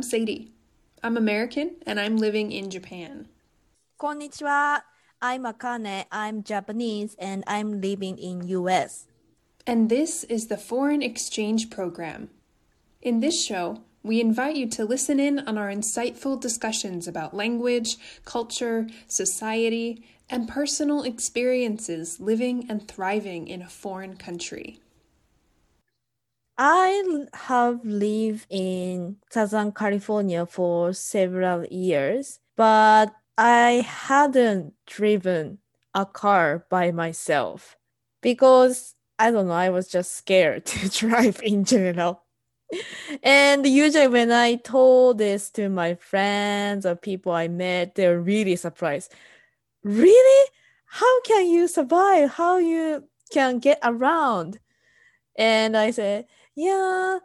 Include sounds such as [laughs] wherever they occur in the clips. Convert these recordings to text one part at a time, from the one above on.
I'm Sadie. I'm American and I'm living in Japan. Konnichiwa. I'm Akane. I'm Japanese and I'm living in US. And this is the Foreign Exchange Program. In this show, we invite you to listen in on our insightful discussions about language, culture, society, and personal experiences living and thriving in a foreign country. I have lived in Southern California for several years, but I hadn't driven a car by myself because I don't know, I was just scared [laughs] to drive in general. and usually when I told this to my friends or people I met, they're really surprised. Really? How can you survive? How you can get around? And I said, yeah,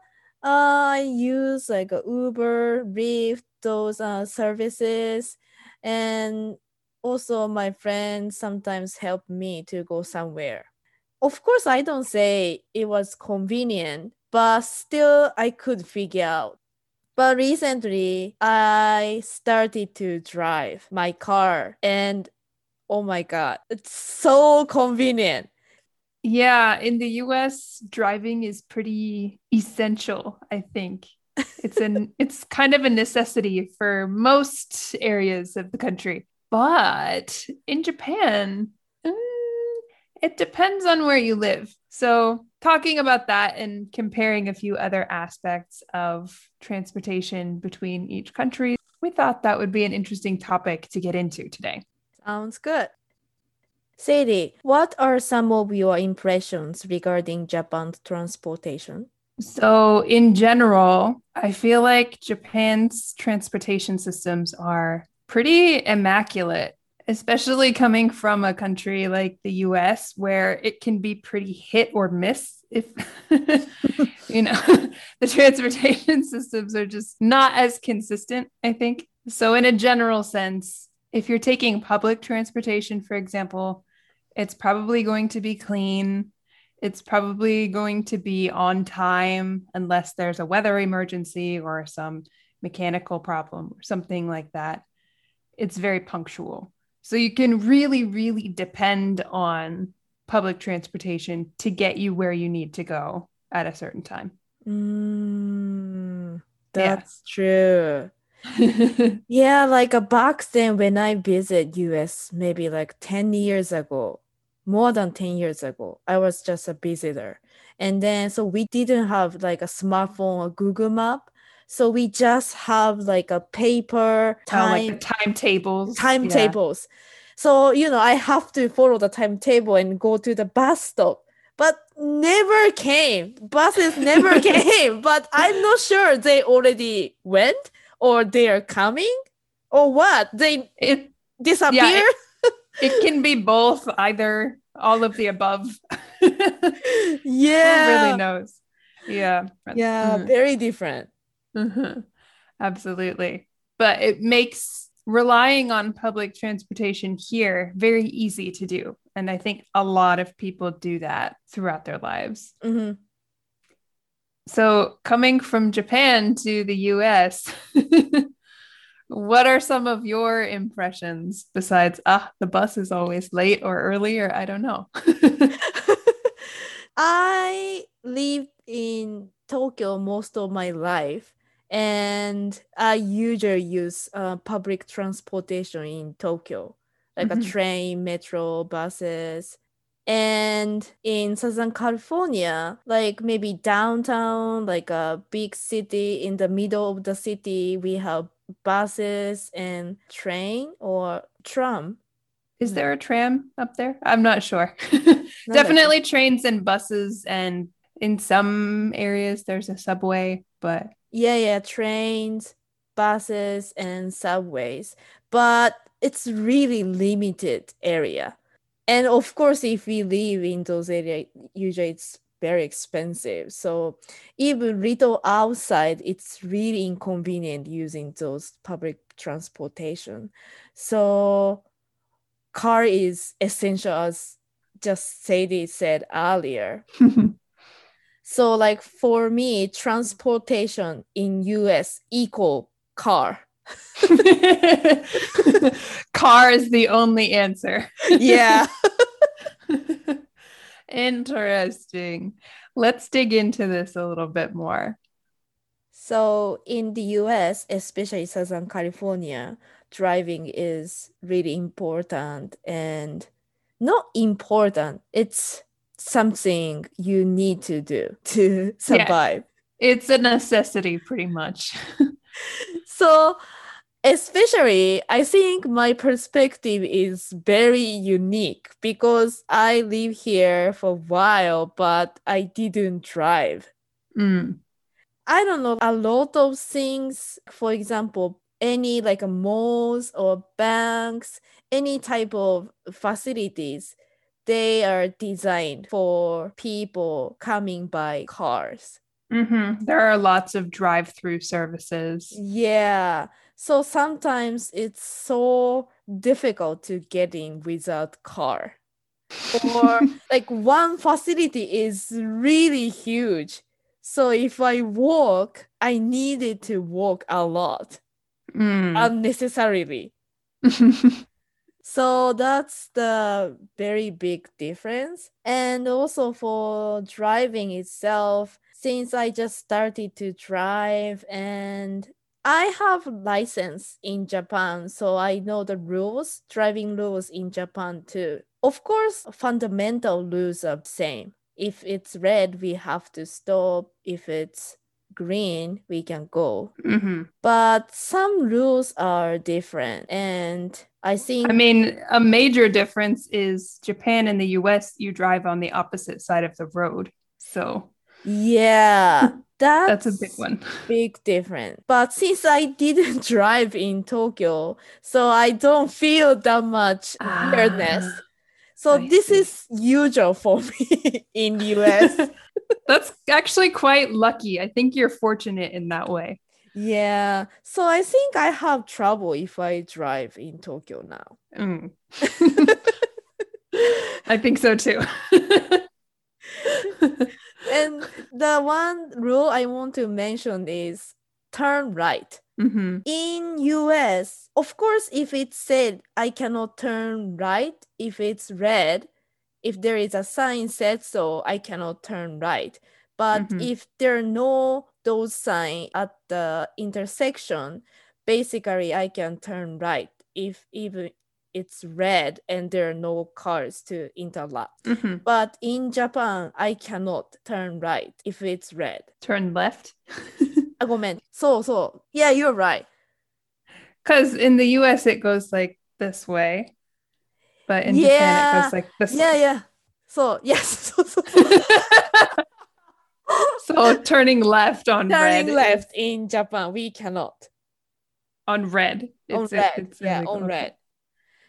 uh, I use like Uber, Lyft, those uh, services. And also my friends sometimes help me to go somewhere. Of course, I don't say it was convenient but still I could figure out. But recently I started to drive my car and oh my god, it's so convenient. Yeah, in the US driving is pretty essential, I think. It's an [laughs] it's kind of a necessity for most areas of the country. But in Japan, mm, it depends on where you live. So talking about that and comparing a few other aspects of transportation between each country, we thought that would be an interesting topic to get into today. Sounds good. Sadie, what are some of your impressions regarding Japan's transportation? So, in general, I feel like Japan's transportation systems are pretty immaculate especially coming from a country like the US where it can be pretty hit or miss if [laughs] you know [laughs] the transportation systems are just not as consistent I think so in a general sense if you're taking public transportation for example it's probably going to be clean it's probably going to be on time unless there's a weather emergency or some mechanical problem or something like that it's very punctual so you can really, really depend on public transportation to get you where you need to go at a certain time. Mm, that's yeah. true. [laughs] yeah, like a back then when I visit US, maybe like 10 years ago, more than 10 years ago, I was just a visitor. And then so we didn't have like a smartphone or Google map. So we just have like a paper time, oh, like timetables. Timetables. Yeah. So, you know, I have to follow the timetable and go to the bus stop. But never came. Buses [laughs] never came. But I'm not sure they already went or they are coming or what. They it disappear. Yeah, it, it can be both, either all of the above. yeah. [laughs] Who really knows? Yeah. Yeah, mm-hmm. very different. Mm-hmm. Absolutely. But it makes relying on public transportation here very easy to do. And I think a lot of people do that throughout their lives. Mm-hmm. So, coming from Japan to the US, [laughs] what are some of your impressions besides, ah, the bus is always late or early, or I don't know? [laughs] I lived in Tokyo most of my life and I usually use uh, public transportation in Tokyo, like mm-hmm. a train, metro, buses. And in Southern California, like maybe downtown, like a big city in the middle of the city, we have buses and train or tram. Is hmm. there a tram up there? I'm not sure. [laughs] Definitely trains and buses, and in some areas there's a subway, but yeah, yeah, trains, buses, and subways. But it's really limited area. And of course, if we live in those areas, usually it's very expensive. So even little outside, it's really inconvenient using those public transportation. So car is essential as just Sadie said earlier. [laughs] So like for me, transportation in US equal car. [laughs] Car is the only answer. Yeah. [laughs] Interesting. Let's dig into this a little bit more. So in the US, especially Southern California, driving is really important and not important. It's something you need to do to survive. It's a necessity, pretty much. [laughs] So especially I think my perspective is very unique because I live here for a while, but I didn't drive. Mm. I don't know a lot of things. For example, any like a malls or banks, any type of facilities, they are designed for people coming by cars. hmm There are lots of drive-through services. Yeah. So sometimes it's so difficult to get in without car. Or [laughs] like one facility is really huge. So if I walk, I needed to walk a lot Mm. unnecessarily. [laughs] So that's the very big difference. And also for driving itself, since I just started to drive and I have license in Japan, so I know the rules, driving rules in Japan too. Of course, fundamental rules are same. If it's red, we have to stop. If it's green, we can go. Mhm. But some rules are different. And I think I mean, a major difference is Japan and the US, you drive on the opposite side of the road. So Yeah, [laughs] that's, that's a big one. Big difference. But since I didn't [laughs] drive in Tokyo, so I don't feel that much weirdness. Ah, So I this see. is usual for me [laughs] in the US. That's actually quite lucky. I think you're fortunate in that way. yeah. So I think I have trouble if I drive in Tokyo now. Mm. I think so too. And the one rule I want to mention is turn right. Mhm. in US, of course, if it said I cannot turn right, if it's red, if there is a sign said so, I cannot turn right. But Mhm. if there are no those sign at the intersection, basically I can turn right if even it's red and there are no cars to interlock. Mhm. But in Japan, I cannot turn right if it's red. Turn left. [laughs] あ、ごめん。そうそう。Yeah, you're right. Because in the US, it goes like this way, but in Japan, it Yeah. goes like this Yeah, way. yeah. So yes, [laughs] so, [laughs] so, so. so turning left on red. turning is- left in Japan, we cannot. on red. on It's- red, it's yeah, illegal. on red.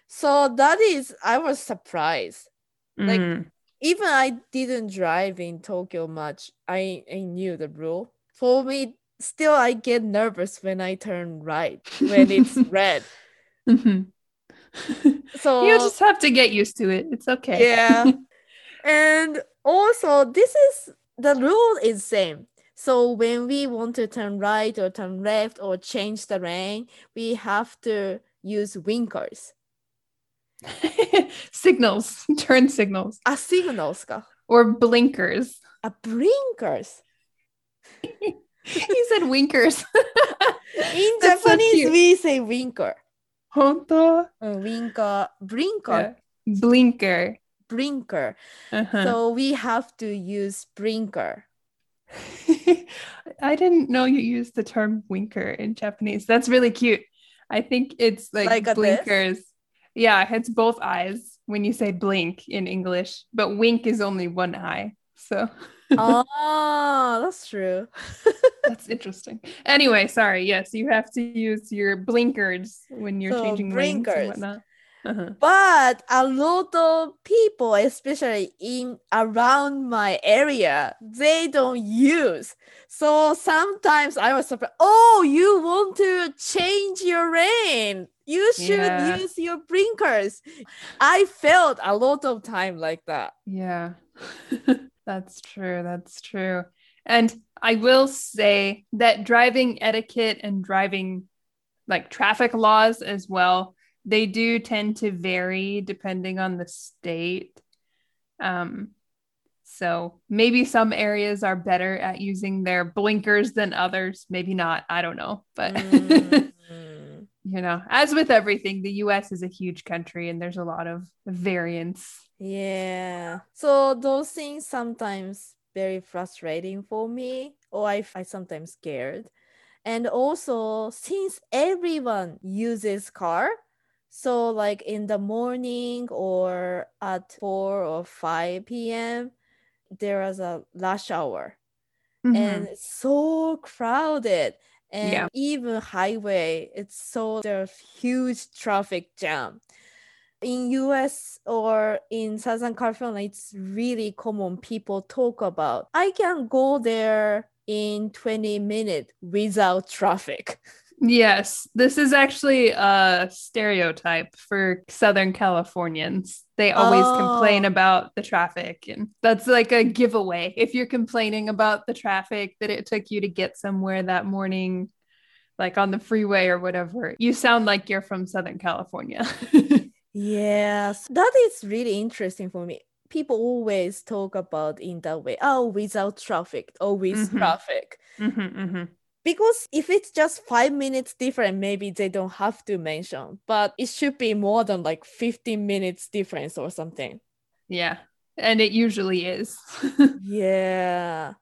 So that is, I was surprised. Like- Mm. Even I didn't drive in Tokyo much. I, I knew the rule. For me, still I get nervous when I turn right when it's [laughs] red. Mhm. So you just have to get used to it. It's okay. Yeah. [laughs] and also this is the rule is same. So when we want to turn right or turn left or change the lane, we have to use winkers. [laughs] signals, [laughs] turn signals, あ、signals か。 or blinkers. あ、blinkers. He said winkers. [laughs] In That's so Japanese, cute. we say winker. 本当? うん winker, blinker, Yeah. Blinker. blinker. Uh-huh. So we have to use blinker. I didn't know you used the term winker in Japanese. That's really cute. I think it's like, Like a this? Yeah, it's both eyes when you say blink in English, but wink is only one eye. So [laughs] ah, that's true. [laughs] that's interesting. Anyway, sorry. Yes, you have to use your blinkers when you're So, changing blinkers. and whatnot. Uh-huh. but a lot of people especially in around my area they don't use so sometimes i was surprised oh you want to change your lane you should Yeah. use your blinkers i felt a lot of time like that Yeah. [laughs] That's true. That's true. And I will say that driving etiquette and driving like traffic laws as well, they do tend to vary depending on the state. Um, so maybe some areas are better at using their blinkers than others. Maybe not. I don't know. But, mm-hmm. [laughs] you know, as with everything, the US is a huge country and there's a lot of variance. Yeah. So those things sometimes very frustrating for me, or I, I sometimes scared. And also, since everyone uses car, so like in the morning or at 4 or 5 p.m., there is a rush hour mm-hmm. and it's so crowded and yeah. even highway it's so there's huge traffic jam in US or in Southern California, it's really common people talk about. I can go there in 20 minutes without traffic. [laughs] Yes, this is actually a stereotype for Southern Californians. They always oh. complain about the traffic, and that's like a giveaway. If you're complaining about the traffic that it took you to get somewhere that morning, like on the freeway or whatever, you sound like you're from Southern California. [laughs] Yes, that is really interesting for me. People always talk about in that way. Oh, without traffic or with mm-hmm. traffic. Mm-hmm, mm-hmm. Because if it's just five minutes different, maybe they don't have to mention, but it should be more than like 15 minutes difference or something. Yeah. And it usually is. [laughs] yeah.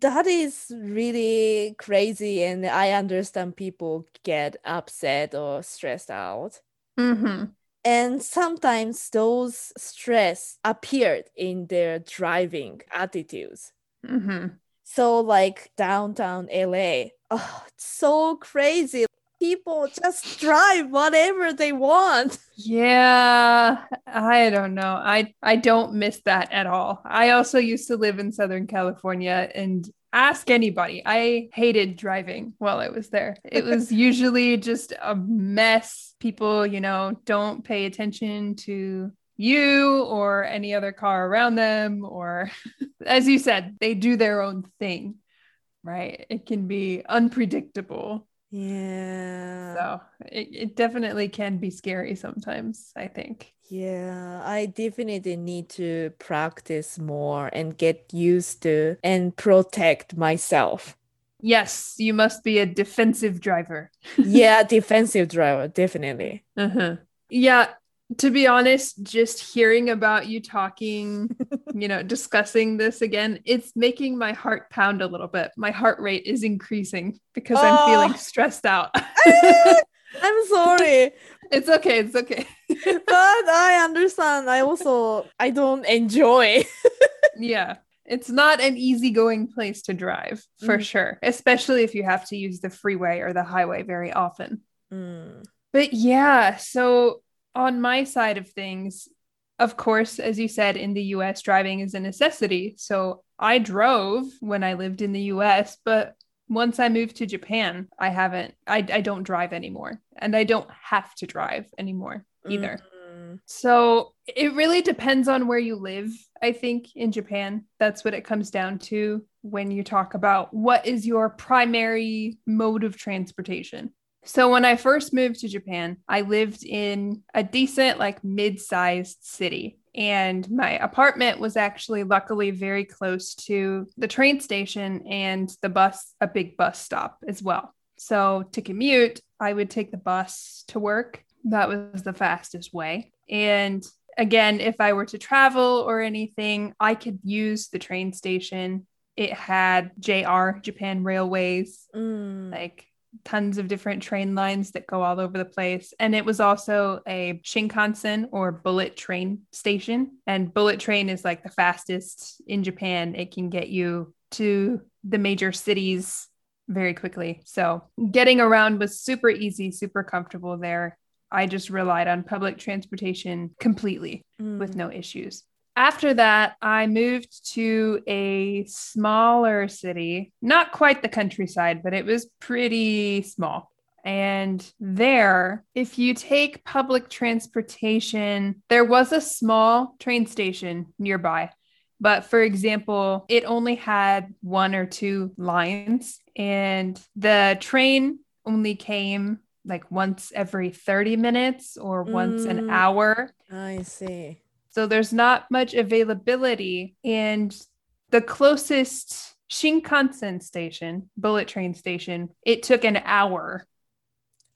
That is really crazy. And I understand people get upset or stressed out. Mm-hmm and sometimes those stress appeared in their driving attitudes mm-hmm. So like downtown la oh it's so crazy people just drive whatever they want [laughs] yeah i don't know i i don't miss that at all i also used to live in southern california and ask anybody. I hated driving while I was there. It [laughs] was usually just a mess. People, you know, don't pay attention to you or any other car around them, or [laughs] as you said, they do their own thing, right? It can be unpredictable. Yeah. So it, it definitely can be scary sometimes, I think. Yeah, I definitely need to practice more and get used to and protect myself. Yes, you must be a defensive driver. [laughs] yeah, defensive driver, definitely. Uh-huh. Yeah, to be honest, just hearing about you talking, [laughs] you know, discussing this again, it's making my heart pound a little bit. My heart rate is increasing because oh. I'm feeling stressed out. [laughs] I'm sorry. [laughs] It's okay. It's okay. but I understand. I also I don't enjoy. yeah. It's not an easygoing place to drive for mm. sure, especially if you have to use the freeway or the highway very often. Mm. But yeah, so on my side of things, of course, as you said, in the US, driving is a necessity. So I drove when I lived in the US, but once I moved to Japan, I haven't, I, I don't drive anymore. And I don't have to drive anymore either. Mm-hmm. So it really depends on where you live, I think, in Japan. That's what it comes down to when you talk about what is your primary mode of transportation. So when I first moved to Japan, I lived in a decent, like mid sized city. And my apartment was actually luckily very close to the train station and the bus, a big bus stop as well. So to commute, I would take the bus to work. That was the fastest way. And again, if I were to travel or anything, I could use the train station. It had JR, Japan Railways, mm. like tons of different train lines that go all over the place. And it was also a Shinkansen or bullet train station. And bullet train is like the fastest in Japan. It can get you to the major cities very quickly. So getting around was super easy, super comfortable there. I just relied on public transportation completely mm. with no issues after that, I moved to a smaller city, not quite the countryside, but it was pretty small. And there, if you take public transportation, there was a small train station nearby, But for example, it only had one or two lines, and the train only came like once every 30 minutes or once an Mm. hour. I see. So there's not much availability. And the closest Shinkansen station, bullet train station, it took an hour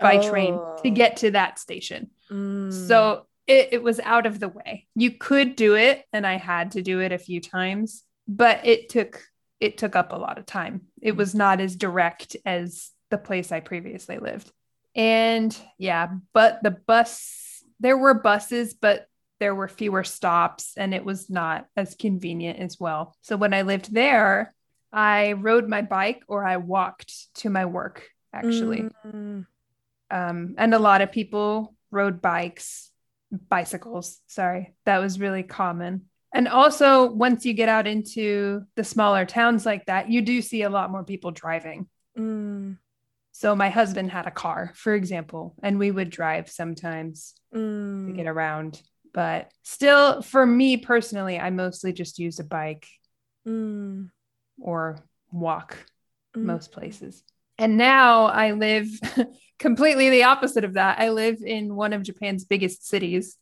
by train to Oh. get to that station. Mm. So it, it was out of the way. You could do it, and I had to do it a few times, but it took it took up a lot of time. It was not as direct as the place I previously lived. And yeah, but the bus there were buses, but there were fewer stops and it was not as convenient as well. So when I lived there, I rode my bike or I walked to my work actually Mm. um, and a lot of people rode bikes bicycles sorry that was really common and also once you get out into the smaller towns like that you do see a lot more people driving Mm. so my husband had a car for example and we would drive sometimes to Mm. get around but still for me personally i mostly just use a bike Mm. or walk Mm. most places. And now I live [laughs] completely the opposite of that. I live in one of Japan's biggest cities.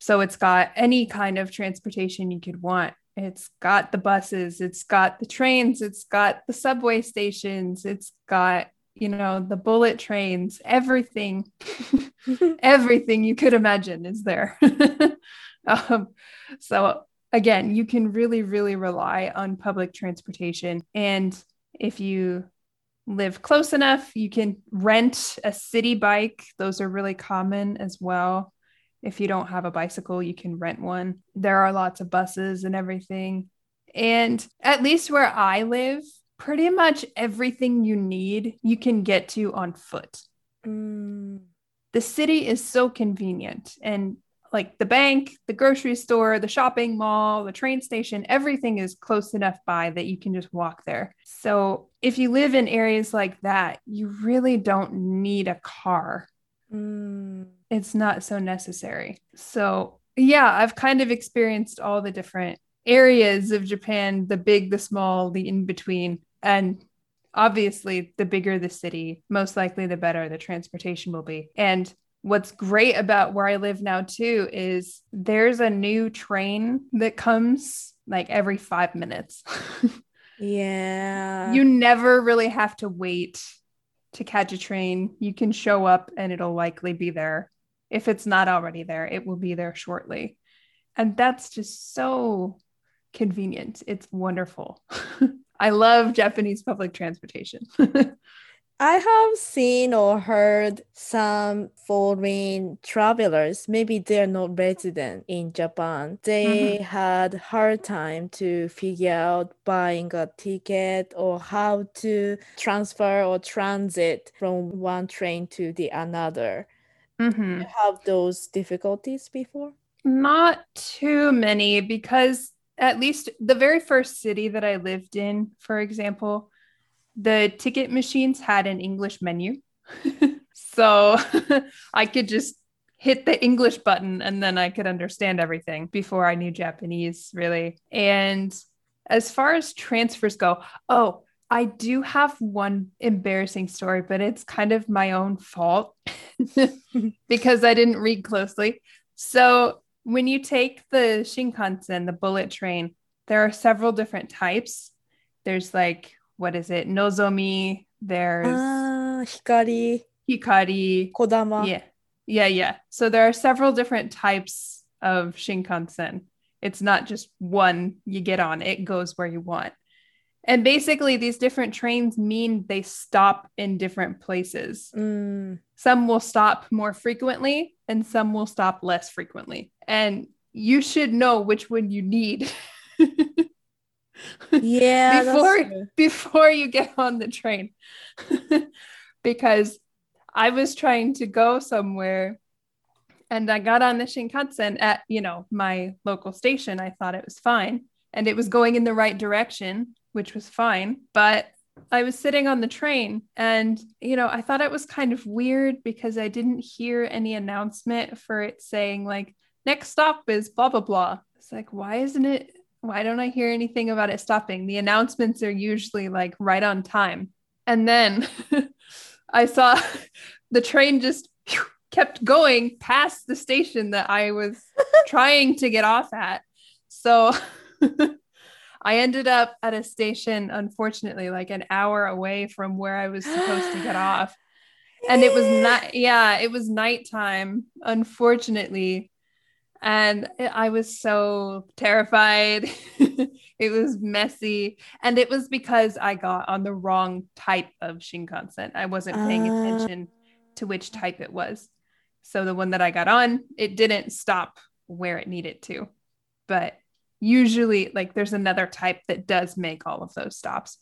So it's got any kind of transportation you could want. It's got the buses, it's got the trains, it's got the subway stations, it's got, you know, the bullet trains, everything, [laughs] [laughs] everything you could imagine is there. [laughs] um, so again, you can really, really rely on public transportation. And if you live close enough, you can rent a city bike. Those are really common as well. If you don't have a bicycle, you can rent one. There are lots of buses and everything. And at least where I live, pretty much everything you need, you can get to on foot Mm. the city is so convenient and like the bank, the grocery store, the shopping mall, the train station, everything is close enough by that you can just walk there. So if you live in areas like that, you really don't need a car. Mm. It's not so necessary. So yeah, I've kind of experienced all the different areas of Japan, the big, the small, the in between. And obviously, the bigger the city, most likely the better the transportation will be. And what's great about where I live now, too, is there's a new train that comes like every five minutes. [laughs] Yeah. you never really have to wait to catch a train. You can show up and it'll likely be there. If it's not already there, it will be there shortly. And that's just so convenient. It's wonderful. [laughs] I love Japanese public transportation. [laughs] I have seen or heard some foreign travelers, maybe they're not resident in Japan. They had hard time to figure out buying a ticket or how to transfer or transit from one train to the another. Mhm. You have those difficulties before? Not too many because at least the very first city that I lived in, for example, the ticket machines had an English menu. [laughs] so [laughs] I could just hit the English button and then I could understand everything before I knew Japanese, really. And as far as transfers go, oh, I do have one embarrassing story, but it's kind of my own fault [laughs] because I didn't read closely. So when you take the Shinkansen, the bullet train, there are several different types. There's like, what is it? Nozomi, there's Ah, Hikari, Hikari. Kodama. Yeah. Yeah, yeah. So there are several different types of Shinkansen. It's not just one you get on, it goes where you want. And basically, these different trains mean they stop in different places. Mm, Some will stop more frequently and some will stop less frequently. And you should know which one you need [laughs] yeah, Before- before you get on the train. [laughs] because I was trying to go somewhere and I got on the Shinkansen at, you know, my local station. I thought it was fine and it was going in the right direction, which was fine. But I was sitting on the train and, you know, I thought it was kind of weird because I didn't hear any announcement for it saying, like, next stop is blah, blah, blah. It's like, why isn't it? why don't I hear anything about it stopping? The announcements are usually like right on time. And then [laughs] I saw [laughs] the train just kept going past the station that I was [laughs] trying to get off at. So [laughs] I ended up at a station, unfortunately, like an hour away from where I was supposed to get off. And it was [gasps] not, yeah, it was nighttime, unfortunately. And I was so terrified. [laughs] it was messy. And it was because I got on the wrong type of Shinkansen. I wasn't paying Uh. attention to which type it was. So the one that I got on, it didn't stop where it needed to. But usually, like, there's another type that does make all of those stops.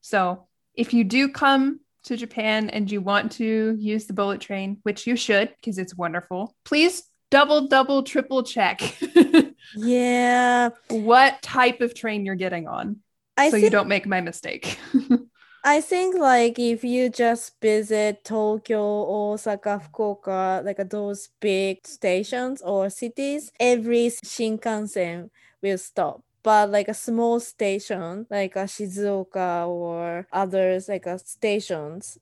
So if you do come to Japan and you want to use the bullet train, which you should because it's wonderful, please double, double, triple check [laughs] Yeah. what type of train you're getting on I so think you don't make my mistake. [laughs] I think like if you just visit Tokyo, Osaka, Fukuoka, like those big stations or cities, every Shinkansen will stop. But like a small station, like a Shizuoka or others, like a stations,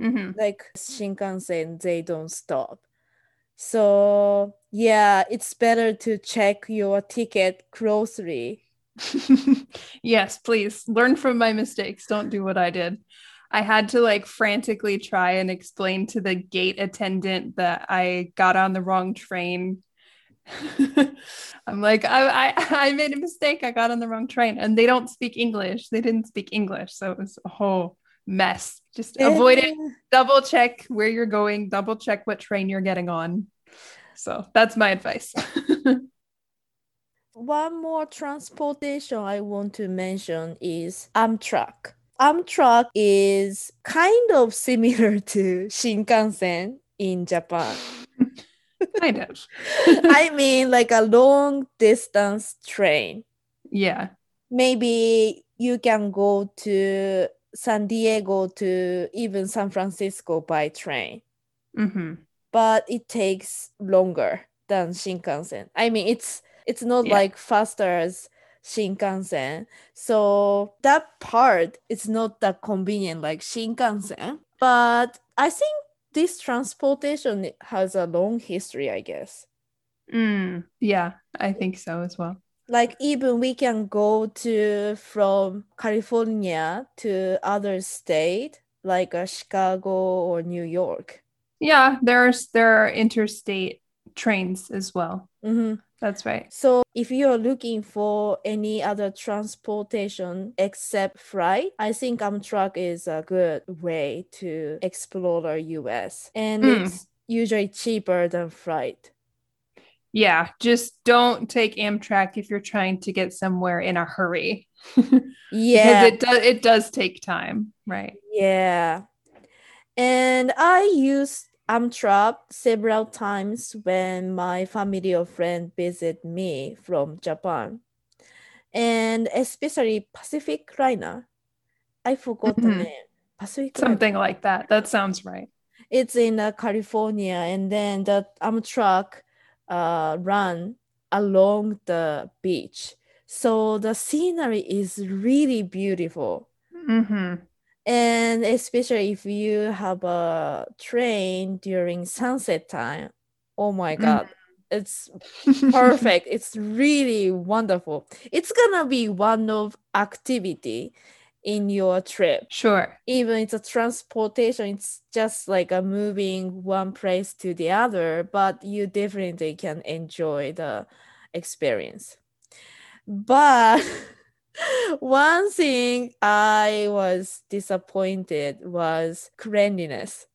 Mhm. like Shinkansen, they don't stop. So yeah, it's better to check your ticket closely. [laughs] yes, please learn from my mistakes. Don't do what I did. I had to like frantically try and explain to the gate attendant that I got on the wrong train. [laughs] I'm like, I, I, [laughs] I made a mistake. I got on the wrong train. And they don't speak English. They didn't speak English. So it was a whole mess. Just avoid it. Double check where you're going, double check what train you're getting on. So that's my advice. [laughs] One more transportation I want to mention is Amtrak. Amtrak is kind of similar to Shinkansen in Japan. Kind of. [laughs] [laughs] I mean, like a long distance train. yeah. Maybe you can go to San Diego to even San Francisco by train, hmm but it takes longer than Shinkansen. I mean, it's it's not Yeah. like faster as Shinkansen. So that part is not that convenient like Shinkansen. But I think this transportation has a long history, I guess. Mm, yeah, I think so as well. Like even we can go to from California to other state like uh, Chicago or New York. Yeah, there's there are interstate trains as well. Mhm. That's right. So if you're looking for any other transportation except flight, I think Amtrak is a good way to explore the US. And Mm. it's usually cheaper than flight. Yeah, just don't take Amtrak if you're trying to get somewhere in a hurry. [laughs] Yeah. Because it does it does take time, right? Yeah. And I used Amtrak several times when my family or friend visit me from Japan. And especially Pacific Liner. I forgot the Mhm. name. Pacific Liner. Something like that. That sounds right. It's in uh, California, and then the Amtrak uh, run along the beach. So the scenery is really beautiful. hmm And especially if you have a train during sunset time, oh my Mm. God, it's perfect. [laughs] it's really wonderful. It's gonna be one of activity in your trip. Sure. Even it's a transportation, it's just like a moving one place to the other, but you definitely can enjoy the experience. But [laughs] one thing I was disappointed was cleanliness.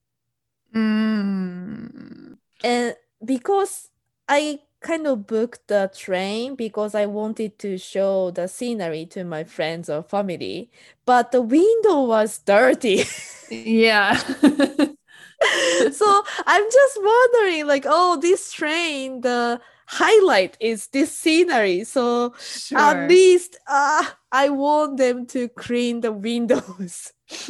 Mm. And because I kind of booked the train because I wanted to show the scenery to my friends or family, but the window was dirty. [laughs] Yeah. so I'm just wondering, like, oh, this train, the highlight is this scenery. So sure. at least uh, I want them to clean the windows. [laughs]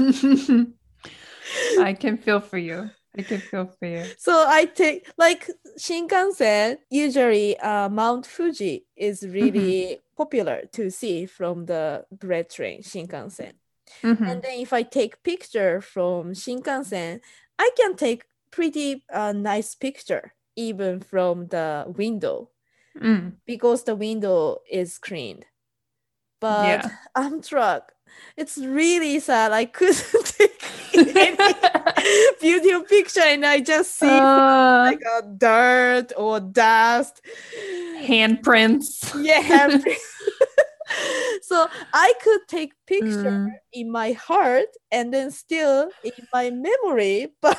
I can feel for you. I can feel for you. So I take like Shinkansen. Usually, uh, Mount Fuji is really popular to see from the bullet train Shinkansen. Mhm. And then if I take picture from Shinkansen, I can take pretty uh, nice picture even from the window Mm. because the window is cleaned. But Yeah. [laughs] Amtrak, it's really sad. I couldn't [laughs] take any [laughs] beautiful picture, and I just see Uh, like a dirt or dust. handprints. Yeah. so I could take picture Mm. in my heart and then still in my memory, but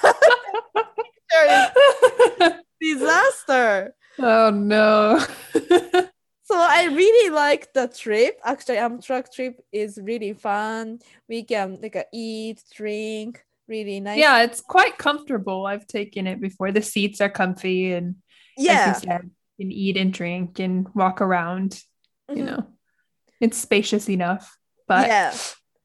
disaster. oh no. [laughs] So I really like the trip. Actually, Amtrak trip is really fun. We can like uh, eat, drink, really nice. yeah, it's quite comfortable. I've taken it before. The seats are comfy and yeah. like you said, you can eat and drink and walk around, you Mhm. know. It's spacious enough. But yeah,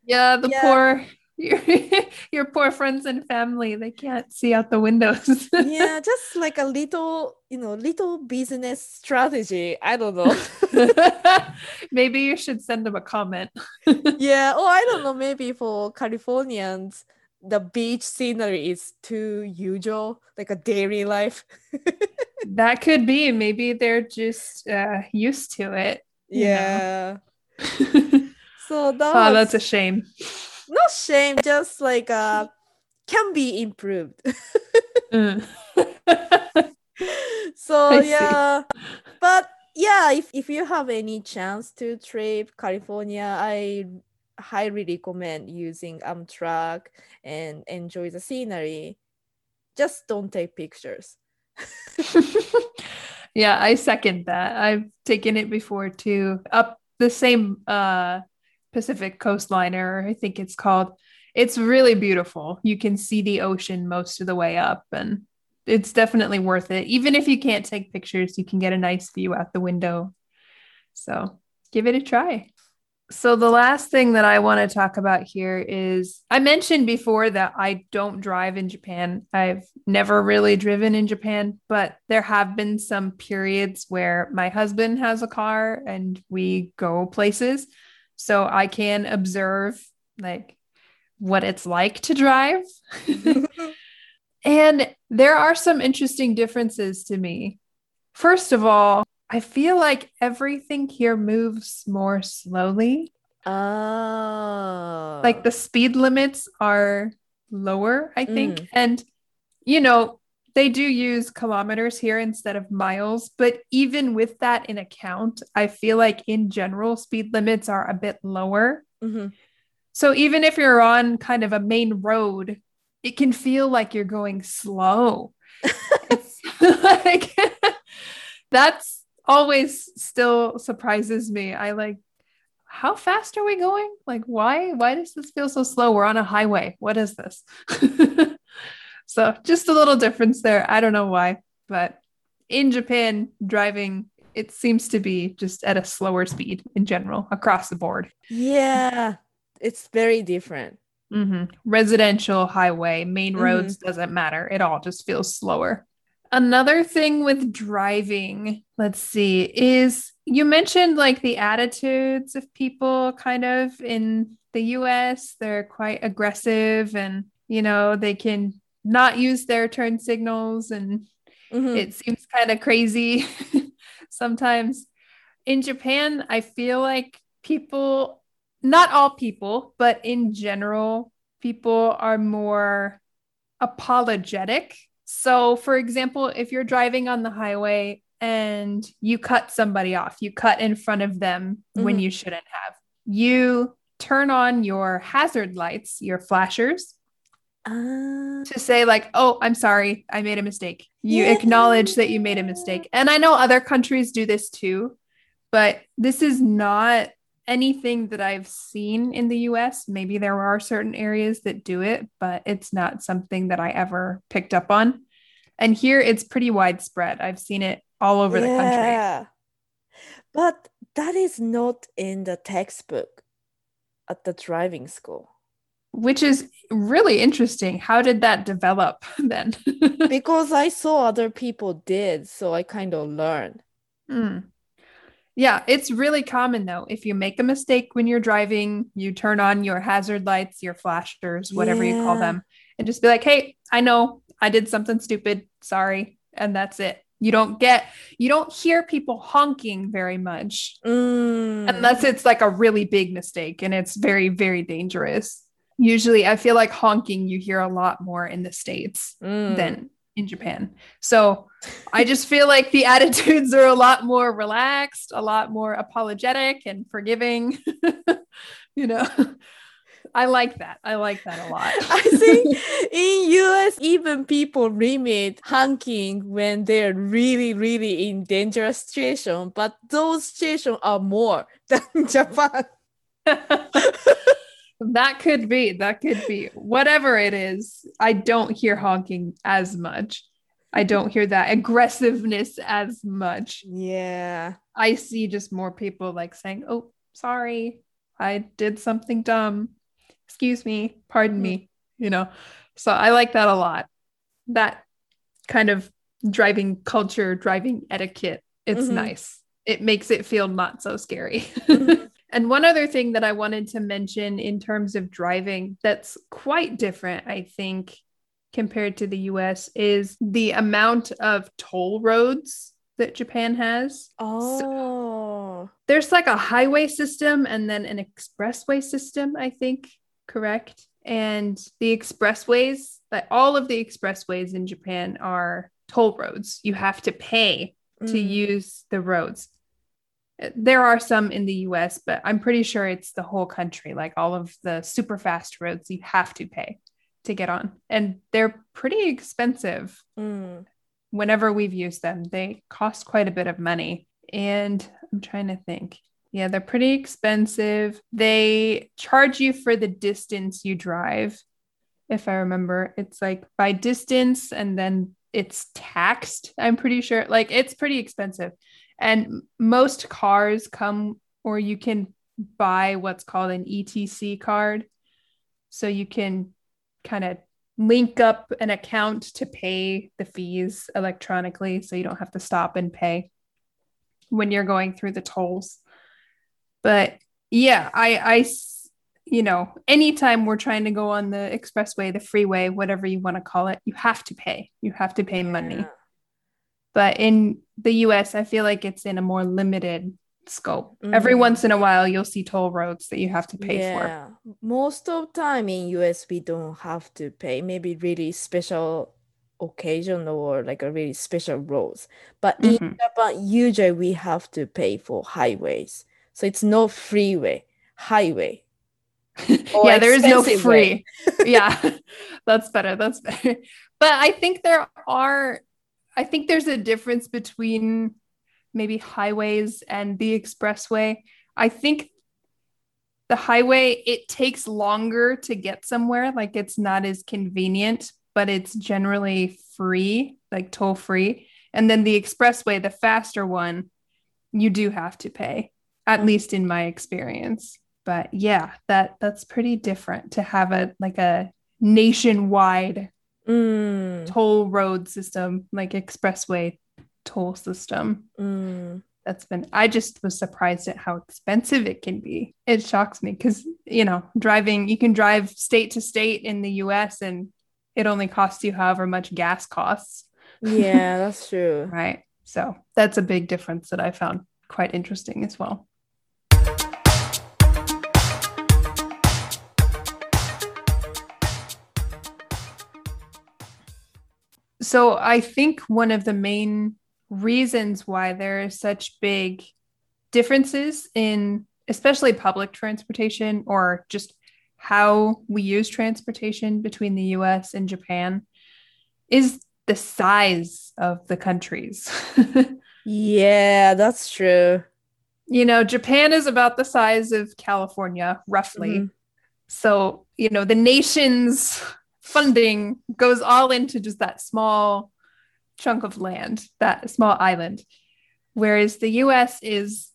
yeah. the Yeah. poor your, [laughs] your poor friends and family, they can't see out the windows. yeah, [laughs] just like a little, you know, little business strategy. I don't know. [laughs] Maybe you should send them a comment. yeah, or I don't know, maybe for Californians, the beach scenery is too usual, like a daily life. That could be. Maybe they're just uh, used to it. Yeah. So that oh, was that's a shame. Not shame, just like uh can be improved. Mm. [laughs] so [laughs] yeah. But yeah, if, if you have any chance to trip California, I highly recommend using Amtrak and enjoy the scenery. Just don't take pictures. [laughs] yeah, I second that. I've taken it before too. Up the same uh Pacific coastliner, I think it's called. It's really beautiful. You can see the ocean most of the way up and it's definitely worth it. Even if you can't take pictures, you can get a nice view out the window. So, give it a try. So, the last thing that I want to talk about here is I mentioned before that I don't drive in Japan. I've never really driven in Japan, but there have been some periods where my husband has a car and we go places. So, I can observe like what it's like to drive. [laughs] [laughs] and there are some interesting differences to me. First of all, I feel like everything here moves more slowly. Oh. Like the speed limits are lower, I think. Mm. And, you know, they do use kilometers here instead of miles. But even with that in account, I feel like in general, speed limits are a bit lower. Mhm. So even if you're on kind of a main road, it can feel like you're going slow. [laughs] [laughs] like [laughs] that's always still surprises me. I like how fast are we going? Like why why does this feel so slow? We're on a highway. What is this? So just a little difference there. I don't know why, but in Japan driving it seems to be just at a slower speed in general across the board. Yeah. It's very different. Mm-hmm. Residential highway, main Mhm. roads doesn't matter. It all just feels slower. Another thing with driving, let's see, is you mentioned like the attitudes of people kind of in the US. They're quite aggressive and, you know, they can not use their turn signals and Mhm. it seems kind of crazy [laughs] sometimes. In Japan, I feel like people, not all people, but in general, people are more apologetic. So, for example, if you're driving on the highway and you cut somebody off, you cut in front of them when Mhm. you shouldn't have, you turn on your hazard lights, your flashers, Ah. to say like oh i'm sorry i made a mistake you Yeah. acknowledge that you made a mistake and i know other countries do this too but this is not anything that i've seen in the us maybe there are certain areas that do it but it's not something that i ever picked up on and here it's pretty widespread i've seen it all over the country Yeah. But that is not in the textbook at the driving school. Which is really interesting. How did that develop [laughs] then? because I saw other people did, so I kind of learned. Mm. Yeah, it's really common though. If you make a mistake when you're driving, you turn on your hazard lights, your flashers, whatever yeah. you call them, and just be like, hey, I know I did something stupid. Sorry. And that's it. You don't get, you don't hear people honking very much mm. unless it's like a really big mistake and it's very, very dangerous. Usually, I feel like honking you hear a lot more in the States mm. than in Japan. So I just feel like the [laughs] attitudes are a lot more relaxed, a lot more apologetic and forgiving. [laughs] you know, I like that. I like that a lot. [laughs] I think in US, even people limit honking when they're really, really in dangerous situation, but those situations are more than Japan. That could be. That could be. Whatever it is, I don't hear honking as much. I don't hear that aggressiveness as much. Yeah. I see just more people like saying, "Oh, sorry. I did something dumb. Excuse me. Pardon me." You know. So I like that a lot. That kind of driving culture, driving etiquette. It's mm-hmm. nice. It makes it feel not so scary. Mm-hmm. [laughs] And one other thing that I wanted to mention in terms of driving that's quite different, I think, compared to the US is the amount of toll roads that Japan has. Oh. So there's like a highway system and then an expressway system, I think, correct? And the expressways, like all of the expressways in Japan are toll roads. You have to pay mm. to use the roads there are some in the US, but I'm pretty sure it's the whole country. Like all of the super fast roads, you have to pay to get on. And they're pretty expensive. Mm. Whenever we've used them, they cost quite a bit of money. And I'm trying to think. Yeah, they're pretty expensive. They charge you for the distance you drive. If I remember, it's like by distance and then it's taxed. I'm pretty sure. Like it's pretty expensive. And most cars come, or you can buy what's called an ETC card. So you can kind of link up an account to pay the fees electronically so you don't have to stop and pay when you're going through the tolls. But yeah, I, I, you know, anytime we're trying to go on the expressway, the freeway, whatever you want to call it, you have to pay. You have to pay money. But in the US, I feel like it's in a more limited scope. Mm. Every once in a while, you'll see toll roads that you have to pay yeah. for. Most of time in US, we don't have to pay. Maybe really special occasion or like a really special roads. But mm-hmm. in Japan, usually we have to pay for highways. So it's no freeway, highway. [laughs] yeah, there is no free. [laughs] yeah, [laughs] that's better. That's better. But I think there are I think there's a difference between maybe highways and the expressway. I think the highway it takes longer to get somewhere. Like it's not as convenient but it's generally free like toll free. And then the expressway the faster one you do have to pay at least in my experience. But yeah that that's pretty different to have a like a nationwide mm. toll road system, like expressway toll system. Mm. That's been, I just was surprised at how expensive it can be. It shocks me because, you know, driving, you can drive state to state in the US and it only costs you however much gas costs. Yeah, [laughs] that's true. right. So that's a big difference that I found quite interesting as well. So I think one of the main reasons why there are such big differences in especially public transportation or just how we use transportation between the US and Japan is the size of the countries. [laughs] yeah, that's true. You know, Japan is about the size of California, roughly. Mm-hmm. So, you know, the nation's funding goes all into just that small chunk of land, that small island. Whereas the US is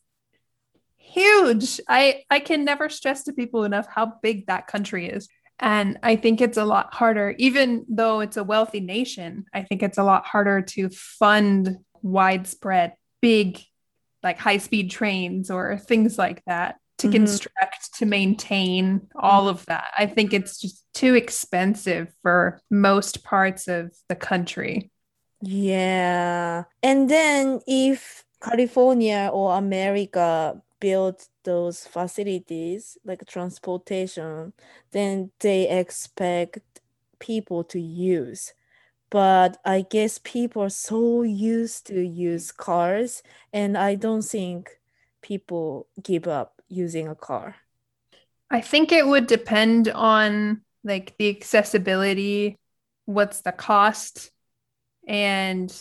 huge. I, I can never stress to people enough how big that country is. And I think it's a lot harder, even though it's a wealthy nation, I think it's a lot harder to fund widespread, big, like high speed trains or things like that to Mhm. construct, to maintain all of that. I think it's just too expensive for most parts of the country. Yeah. And then if California or America built those facilities like transportation, then they expect people to use. But I guess people are so used to use cars, and I don't think people give up using a car. I think it would depend on like the accessibility, what's the cost, and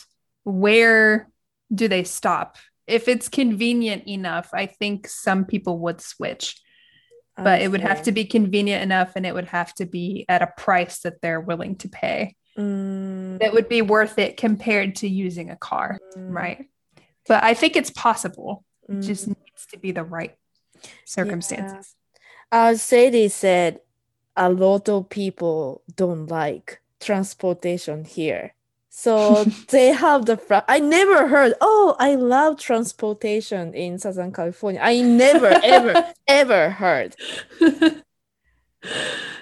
where do they stop. If it's convenient enough, I think some people would switch, but it would have to be convenient enough and it would have to be at a price that they're willing to pay Mm, that would be worth it compared to using a car, mm, right? But I think it's possible. It mm. just needs to be the right circumstances. As uh, Sadie said, a lot of people don't like transportation here. So [laughs] they have the fra- I never heard, oh, I love transportation in Southern California. I never, [laughs] ever, ever heard. [laughs]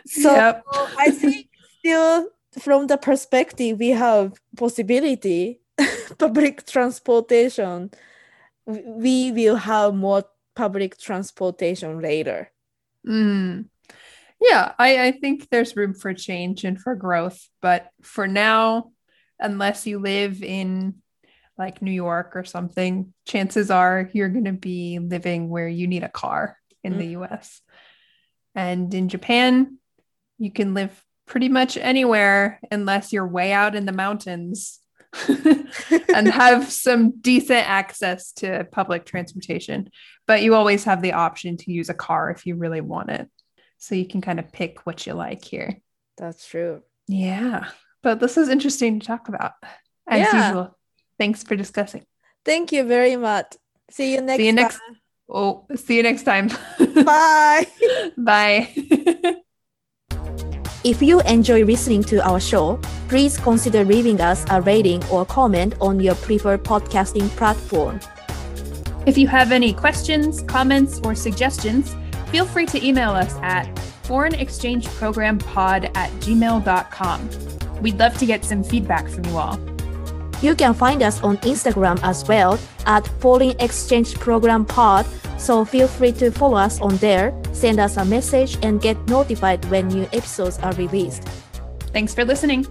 So Yep. I think still from the perspective we have possibility, public transportation, we will have more public transportation later. Mm. Yeah, I, I think there's room for change and for growth. But for now, unless you live in like New York or something, chances are you're going to be living where you need a car in the US. And in Japan, you can live pretty much anywhere unless you're way out in the mountains [laughs] and have some decent access to public transportation. But you always have the option to use a car if you really want it. So you can kind of pick what you like here. That's true. Yeah. But this is interesting to talk about as Yeah. usual. Thanks for discussing. Thank you very much. See you next See you next time. Oh, see you next time. [laughs] Bye. Bye. [laughs] If you enjoy listening to our show, please consider leaving us a rating or comment on your preferred podcasting platform. if you have any questions, comments, or suggestions, feel free to email us at foreignexchangeprogrampod at gmail.com. We'd love to get some feedback from you all. You can find us on Instagram as well at Foreign Exchange Program Pod, so feel free to follow us on there, send us a message, and get notified when new episodes are released. Thanks for listening.